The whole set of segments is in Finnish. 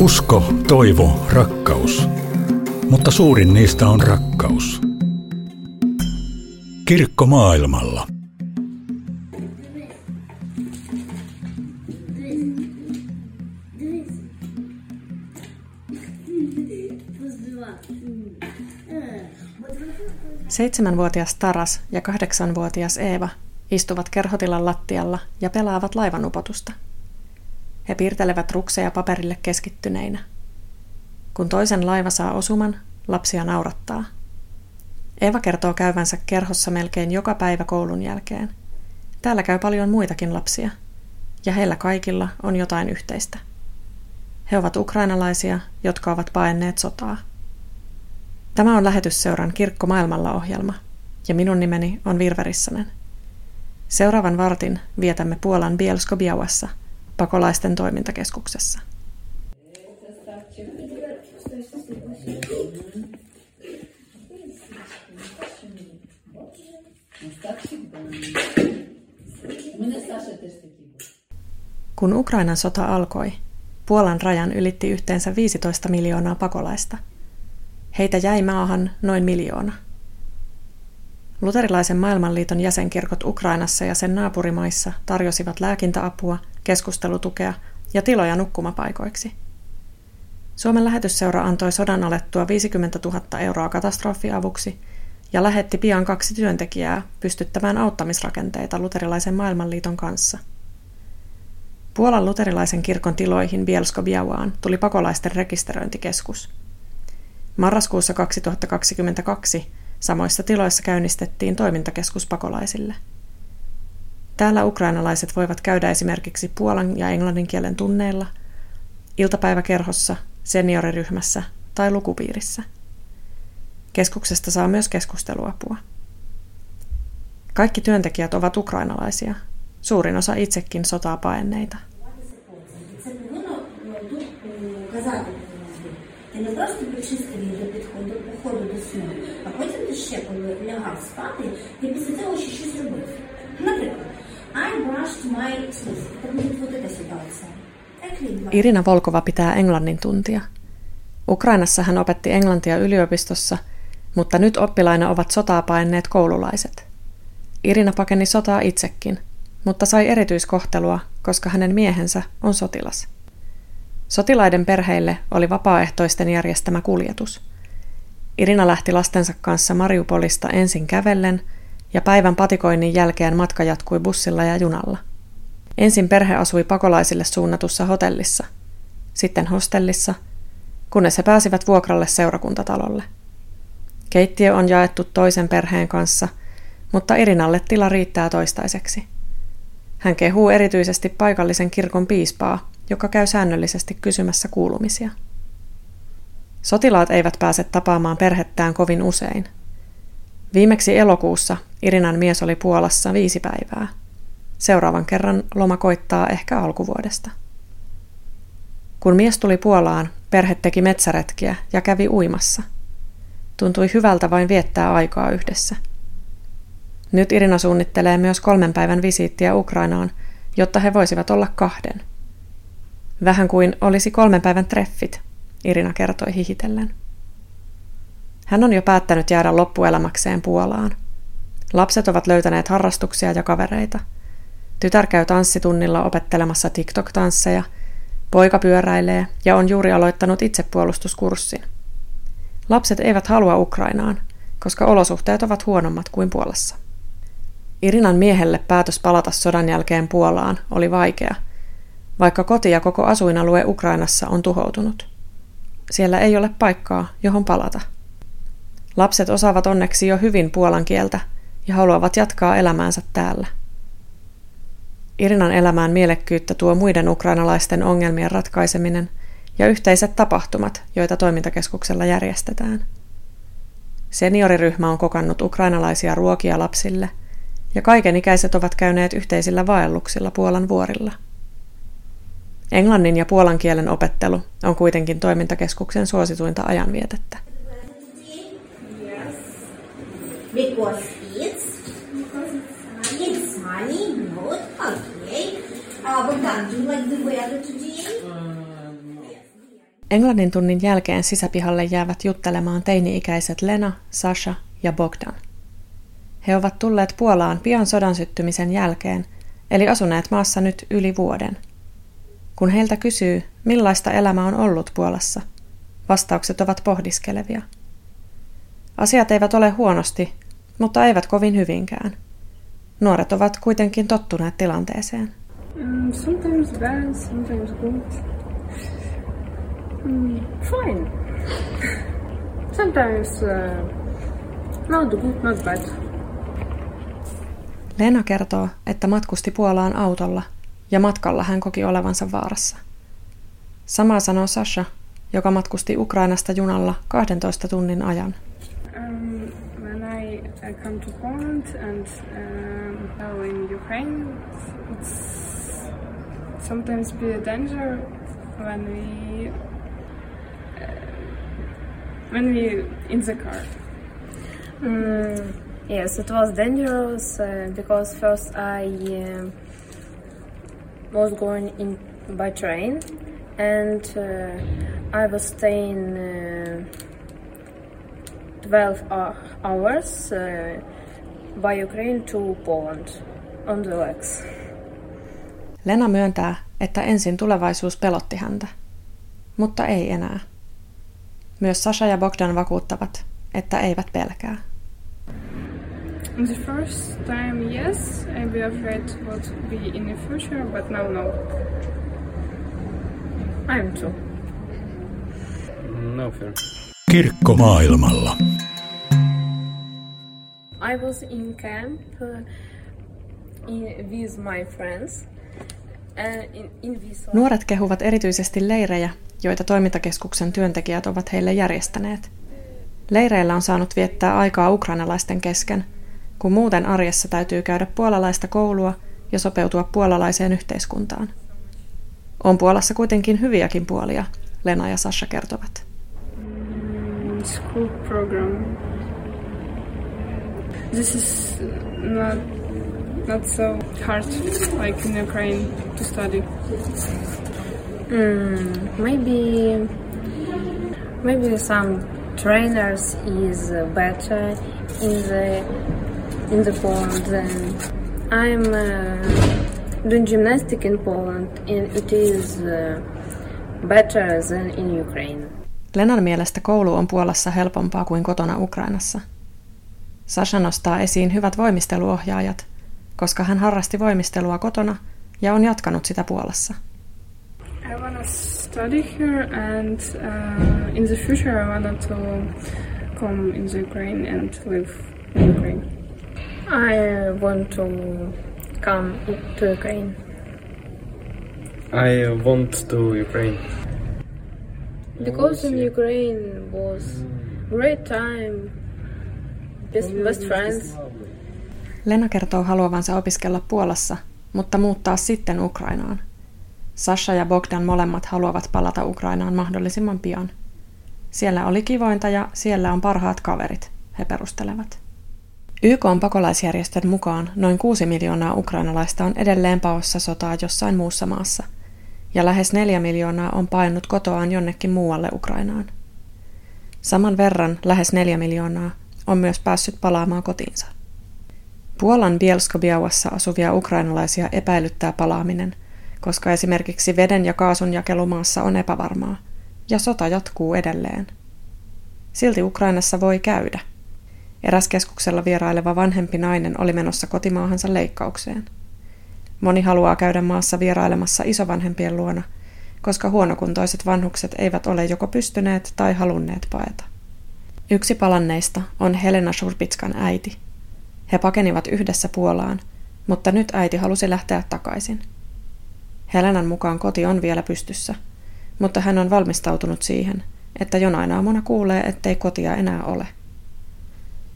Usko, toivo, rakkaus. Mutta suurin niistä on rakkaus. Kirkko maailmalla. Seitsemänvuotias Taras ja kahdeksanvuotias Eeva istuvat kerhotilan lattialla ja pelaavat laivanupotusta. He piirtelevät rukseja paperille keskittyneinä. Kun toisen laiva saa osuman, lapsia naurattaa. Eeva kertoo käyvänsä kerhossa melkein joka päivä koulun jälkeen. Täällä käy paljon muitakin lapsia, ja heillä kaikilla on jotain yhteistä. He ovat ukrainalaisia, jotka ovat paenneet sotaa. Tämä on lähetysseuran Kirkko maailmalla ohjelma, ja minun nimeni on Virverissanen. Seuraavan vartin vietämme Puolan Bielsko-Białassa, pakolaisten toimintakeskuksessa. Kun Ukrainan sota alkoi, Puolan rajan ylitti yhteensä 15 miljoonaa pakolaista. Heitä jäi maahan noin miljoona. Luterilaisen maailmanliiton jäsenkirkot Ukrainassa ja sen naapurimaissa tarjosivat lääkintäapua, keskustelutukea ja tiloja nukkumapaikoiksi. Suomen lähetysseura antoi sodan alettua 50 000 euroa katastrofiavuksi ja lähetti pian kaksi työntekijää pystyttämään auttamisrakenteita luterilaisen maailmanliiton kanssa. Puolan luterilaisen kirkon tiloihin bielsko tuli pakolaisten rekisteröintikeskus. Marraskuussa 2022 samoissa tiloissa käynnistettiin toimintakeskus pakolaisille. Täällä ukrainalaiset voivat käydä esimerkiksi puolan ja englannin kielen tunneilla, iltapäiväkerhossa, senioriryhmässä tai lukupiirissä – Keskuksesta saa myös keskusteluapua. Kaikki työntekijät ovat ukrainalaisia, suurin osa itsekin sotaa paenneita. Irina Volkova pitää englannin tuntia. Ukrainassa hän opetti englantia yliopistossa – mutta nyt oppilaina ovat sotaa paineet koululaiset. Irina pakeni sotaa itsekin, mutta sai erityiskohtelua, koska hänen miehensä on sotilas. Sotilaiden perheille oli vapaaehtoisten järjestämä kuljetus. Irina lähti lastensa kanssa Mariupolista ensin kävellen ja päivän patikoinnin jälkeen matka jatkui bussilla ja junalla. Ensin perhe asui pakolaisille suunnatussa hotellissa, sitten hostellissa, kunnes he pääsivät vuokralle seurakuntatalolle – Keittiö on jaettu toisen perheen kanssa, mutta Irinalle tila riittää toistaiseksi. Hän kehuu erityisesti paikallisen kirkon piispaa, joka käy säännöllisesti kysymässä kuulumisia. Sotilaat eivät pääse tapaamaan perhettään kovin usein. Viimeksi elokuussa Irinan mies oli Puolassa viisi päivää. Seuraavan kerran loma koittaa ehkä alkuvuodesta. Kun mies tuli Puolaan, perhe teki metsäretkiä ja kävi uimassa – Tuntui hyvältä vain viettää aikaa yhdessä. Nyt Irina suunnittelee myös kolmen päivän visiittiä Ukrainaan, jotta he voisivat olla kahden. Vähän kuin olisi kolmen päivän treffit, Irina kertoi hihitellen. Hän on jo päättänyt jäädä loppuelämäkseen Puolaan. Lapset ovat löytäneet harrastuksia ja kavereita. Tytär käy tanssitunnilla opettelemassa TikTok-tansseja, poika pyöräilee ja on juuri aloittanut itsepuolustuskurssin – Lapset eivät halua Ukrainaan, koska olosuhteet ovat huonommat kuin Puolassa. Irinan miehelle päätös palata sodan jälkeen Puolaan oli vaikea, vaikka koti ja koko asuinalue Ukrainassa on tuhoutunut. Siellä ei ole paikkaa, johon palata. Lapset osaavat onneksi jo hyvin puolan kieltä ja haluavat jatkaa elämäänsä täällä. Irinan elämään mielekkyyttä tuo muiden ukrainalaisten ongelmien ratkaiseminen – ja yhteiset tapahtumat, joita toimintakeskuksella järjestetään. Senioriryhmä on kokannut ukrainalaisia ruokia lapsille, ja kaikenikäiset ovat käyneet yhteisillä vaelluksilla Puolan vuorilla. Englannin ja puolan kielen opettelu on kuitenkin toimintakeskuksen suosituinta ajanvietettä. Because it's, it's sunny, not okay. Uh, Bogdan, do you like the weather today? Englannin tunnin jälkeen sisäpihalle jäävät juttelemaan teini-ikäiset Lena, Sasha ja Bogdan. He ovat tulleet Puolaan pian sodan syttymisen jälkeen, eli asuneet maassa nyt yli vuoden. Kun heiltä kysyy, millaista elämä on ollut Puolassa, vastaukset ovat pohdiskelevia. Asiat eivät ole huonosti, mutta eivät kovin hyvinkään. Nuoret ovat kuitenkin tottuneet tilanteeseen. Um, sometimes bad, sometimes good. Mm, fine. sometimes uh, not good, not bad. Lena kertoo, että matkusti Puolaan autolla ja matkalla hän koki olevansa vaarassa. Samaa sanoo Sasha, joka matkusti Ukrainasta junalla 12 tunnin ajan. Um, I, come to Poland and um, in Ukraine, it's sometimes be a danger when we uh, when we in the car. Mm, yes, it was dangerous uh, because first I uh, was going in by train and uh, I was staying uh, 12 hours uh, by Ukraine to Poland on the legs. Lena myöntää, että ensin tulevaisuus pelotti häntä, mutta ei enää. Myös Sasha ja Bogdan vakuuttavat, että eivät pelkää. The first time, yes, I be afraid what be in the future, but now no. I'm too. No fear. Kirkko maailmalla. I was in camp uh, in, with my friends. Nuoret kehuvat erityisesti leirejä, joita toimintakeskuksen työntekijät ovat heille järjestäneet. Leireillä on saanut viettää aikaa ukrainalaisten kesken, kun muuten arjessa täytyy käydä puolalaista koulua ja sopeutua puolalaiseen yhteiskuntaan. On Puolassa kuitenkin hyviäkin puolia, Lena ja Sasha kertovat. School program. This is not not so hard like in Ukraine to study. Mm, maybe maybe some trainers is better in the in the Poland than I'm uh, doing gymnastic in Poland and it is uh, better than in Ukraine. Lenan mielestä koulu on Puolassa helpompaa kuin kotona Ukrainassa. Sasha nostaa esiin hyvät voimisteluohjaajat, koska hän harrasti voimistelua kotona ja on jatkanut sitä Puolassa. I wanna study here and uh, in the future I wanna to come in the Ukraine and live in Ukraine. I want to come to Ukraine. I want to Ukraine. Because in Ukraine was great time, best, best friends. Lena kertoo haluavansa opiskella Puolassa, mutta muuttaa sitten Ukrainaan. Sasha ja Bogdan molemmat haluavat palata Ukrainaan mahdollisimman pian. Siellä oli kivointa ja siellä on parhaat kaverit, he perustelevat. YK on pakolaisjärjestön mukaan noin 6 miljoonaa ukrainalaista on edelleen paossa sotaa jossain muussa maassa, ja lähes 4 miljoonaa on painut kotoaan jonnekin muualle Ukrainaan. Saman verran, lähes 4 miljoonaa, on myös päässyt palaamaan kotiinsa. Puolan Bielsko-Białassa asuvia ukrainalaisia epäilyttää palaaminen, koska esimerkiksi veden ja kaasun jakelumaassa on epävarmaa, ja sota jatkuu edelleen. Silti Ukrainassa voi käydä. Eräs keskuksella vieraileva vanhempi nainen oli menossa kotimaahansa leikkaukseen. Moni haluaa käydä maassa vierailemassa isovanhempien luona, koska huonokuntoiset vanhukset eivät ole joko pystyneet tai halunneet paeta. Yksi palanneista on Helena Shurpitskan äiti – he pakenivat yhdessä Puolaan, mutta nyt äiti halusi lähteä takaisin. Helenan mukaan koti on vielä pystyssä, mutta hän on valmistautunut siihen, että jonain aamuna kuulee, ettei kotia enää ole.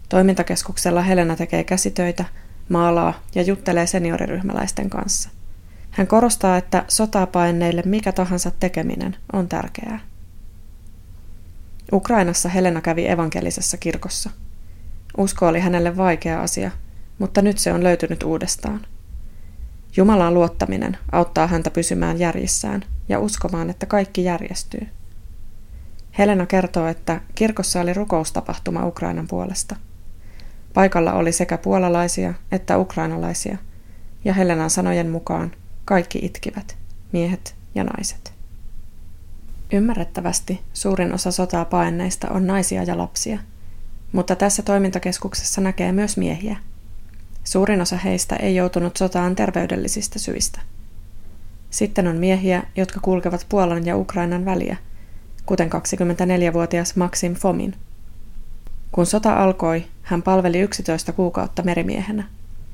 Toimintakeskuksella Helena tekee käsitöitä, maalaa ja juttelee senioriryhmäläisten kanssa. Hän korostaa, että sotapaineille mikä tahansa tekeminen on tärkeää. Ukrainassa Helena kävi evankelisessa kirkossa – Usko oli hänelle vaikea asia, mutta nyt se on löytynyt uudestaan. Jumalaan luottaminen auttaa häntä pysymään järjissään ja uskomaan, että kaikki järjestyy. Helena kertoo, että kirkossa oli rukoustapahtuma Ukrainan puolesta. Paikalla oli sekä puolalaisia että ukrainalaisia, ja Helenan sanojen mukaan kaikki itkivät, miehet ja naiset. Ymmärrettävästi suurin osa sotaa paenneista on naisia ja lapsia, mutta tässä toimintakeskuksessa näkee myös miehiä. Suurin osa heistä ei joutunut sotaan terveydellisistä syistä. Sitten on miehiä, jotka kulkevat Puolan ja Ukrainan väliä, kuten 24-vuotias Maxim Fomin. Kun sota alkoi, hän palveli 11 kuukautta merimiehenä.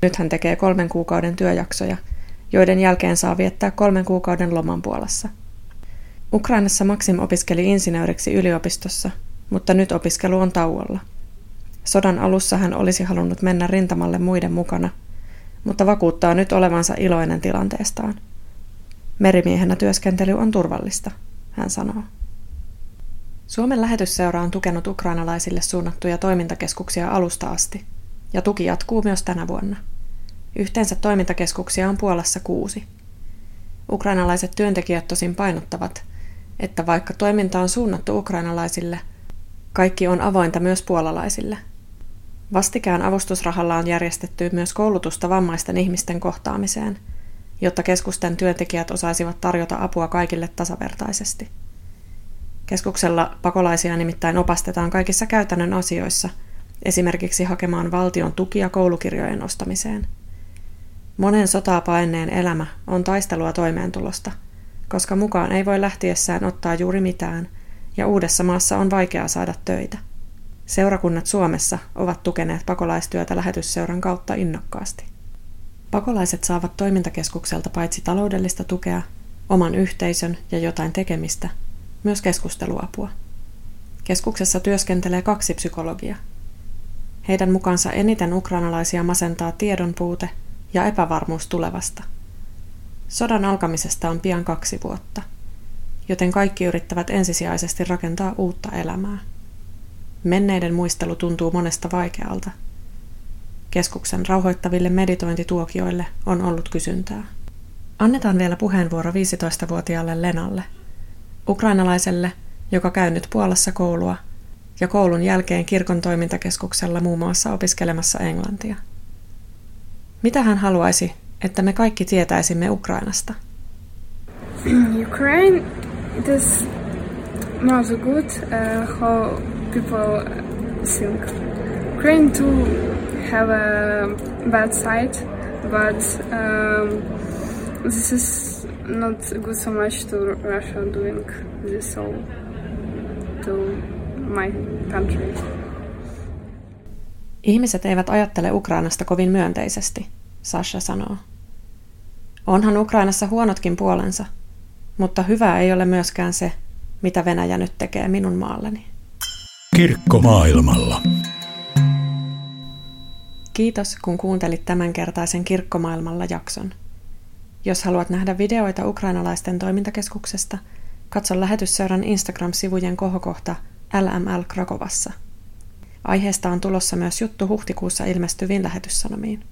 Nyt hän tekee kolmen kuukauden työjaksoja, joiden jälkeen saa viettää kolmen kuukauden loman Puolassa – Ukrainassa Maxim opiskeli insinööriksi yliopistossa, mutta nyt opiskelu on tauolla. Sodan alussa hän olisi halunnut mennä rintamalle muiden mukana, mutta vakuuttaa nyt olevansa iloinen tilanteestaan. Merimiehenä työskentely on turvallista, hän sanoo. Suomen lähetysseura on tukenut ukrainalaisille suunnattuja toimintakeskuksia alusta asti, ja tuki jatkuu myös tänä vuonna. Yhteensä toimintakeskuksia on Puolassa kuusi. Ukrainalaiset työntekijät tosin painottavat, että vaikka toiminta on suunnattu ukrainalaisille, kaikki on avointa myös puolalaisille. Vastikään avustusrahalla on järjestetty myös koulutusta vammaisten ihmisten kohtaamiseen, jotta keskusten työntekijät osaisivat tarjota apua kaikille tasavertaisesti. Keskuksella pakolaisia nimittäin opastetaan kaikissa käytännön asioissa, esimerkiksi hakemaan valtion tukia koulukirjojen ostamiseen. Monen sotaa paenneen elämä on taistelua toimeentulosta – koska mukaan ei voi lähtiessään ottaa juuri mitään, ja uudessa maassa on vaikeaa saada töitä. Seurakunnat Suomessa ovat tukeneet pakolaistyötä lähetysseuran kautta innokkaasti. Pakolaiset saavat toimintakeskukselta paitsi taloudellista tukea, oman yhteisön ja jotain tekemistä, myös keskusteluapua. Keskuksessa työskentelee kaksi psykologia. Heidän mukaansa eniten ukrainalaisia masentaa tiedon puute ja epävarmuus tulevasta – Sodan alkamisesta on pian kaksi vuotta, joten kaikki yrittävät ensisijaisesti rakentaa uutta elämää. Menneiden muistelu tuntuu monesta vaikealta. Keskuksen rauhoittaville meditointituokioille on ollut kysyntää. Annetaan vielä puheenvuoro 15-vuotiaalle Lenalle, ukrainalaiselle, joka käy nyt Puolassa koulua ja koulun jälkeen kirkon toimintakeskuksella muun muassa opiskelemassa englantia. Mitä hän haluaisi, että me kaikki tietäisimme Ukrainasta? Ukraine, it is not so good uh, how people think. Ukraine too have a bad side, but um, this is not good so much to Russia doing this all to my country. Ihmiset eivät ajattele Ukrainasta kovin myönteisesti, Sasha sanoo. Onhan Ukrainassa huonotkin puolensa, mutta hyvää ei ole myöskään se, mitä Venäjä nyt tekee minun maalleni. Kirkko maailmalla. Kiitos, kun kuuntelit tämänkertaisen Kirkkomaailmalla jakson. Jos haluat nähdä videoita ukrainalaisten toimintakeskuksesta, katso lähetysseuran Instagram-sivujen kohokohta LML Krakovassa. Aiheesta on tulossa myös juttu huhtikuussa ilmestyviin lähetyssanomiin.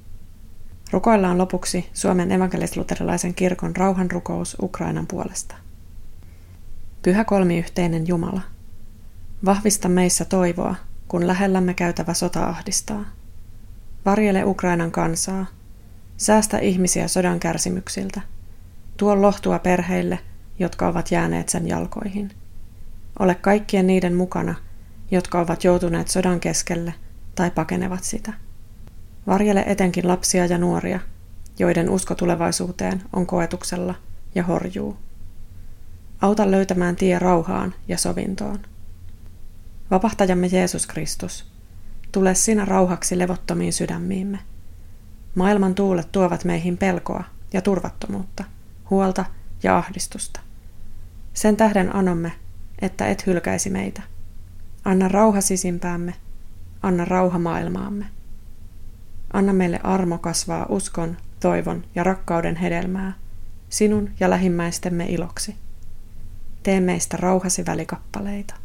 Rukoillaan lopuksi Suomen evankelisluterilaisen kirkon rauhanrukous Ukrainan puolesta. Pyhä kolmiyhteinen Jumala, vahvista meissä toivoa, kun lähellämme käytävä sota ahdistaa. Varjele Ukrainan kansaa, säästä ihmisiä sodan kärsimyksiltä, tuo lohtua perheille, jotka ovat jääneet sen jalkoihin. Ole kaikkien niiden mukana, jotka ovat joutuneet sodan keskelle tai pakenevat sitä. Varjele etenkin lapsia ja nuoria, joiden usko tulevaisuuteen on koetuksella ja horjuu. Auta löytämään tie rauhaan ja sovintoon. Vapahtajamme Jeesus Kristus, tule sinä rauhaksi levottomiin sydämiimme. Maailman tuulet tuovat meihin pelkoa ja turvattomuutta, huolta ja ahdistusta. Sen tähden anomme, että et hylkäisi meitä. Anna rauha sisimpäämme, anna rauha maailmaamme. Anna meille armo kasvaa uskon, toivon ja rakkauden hedelmää, sinun ja lähimmäistemme iloksi. Tee meistä rauhasi välikappaleita.